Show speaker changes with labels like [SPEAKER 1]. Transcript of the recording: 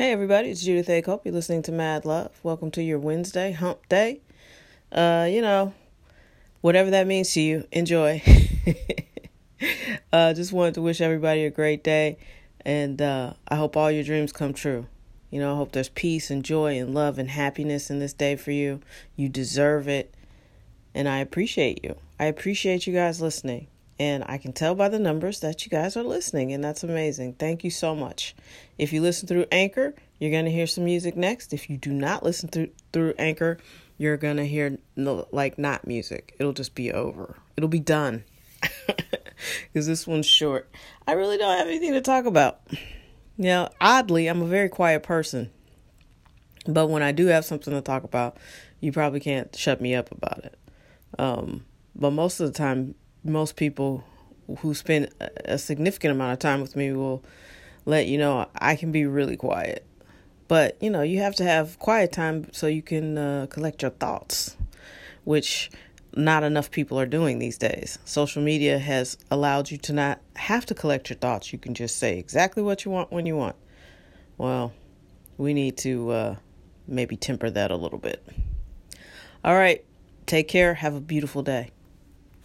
[SPEAKER 1] Hey everybody, it's Judith A. Cope. You're listening to Mad Love. Welcome to your Wednesday hump day. Uh, you know, whatever that means to you, enjoy. uh, just wanted to wish everybody a great day, and uh, I hope all your dreams come true. You know, I hope there's peace and joy and love and happiness in this day for you. You deserve it, and I appreciate you. I appreciate you guys listening. And I can tell by the numbers that you guys are listening, and that's amazing. Thank you so much. If you listen through Anchor, you're going to hear some music next. If you do not listen through through Anchor, you're going to hear no, like not music. It'll just be over. It'll be done. Cuz this one's short. I really don't have anything to talk about. Now, oddly, I'm a very quiet person. But when I do have something to talk about, you probably can't shut me up about it. Um, but most of the time most people who spend a significant amount of time with me will let you know I can be really quiet. But, you know, you have to have quiet time so you can uh, collect your thoughts, which not enough people are doing these days. Social media has allowed you to not have to collect your thoughts. You can just say exactly what you want when you want. Well, we need to uh, maybe temper that a little bit. All right. Take care. Have a beautiful day.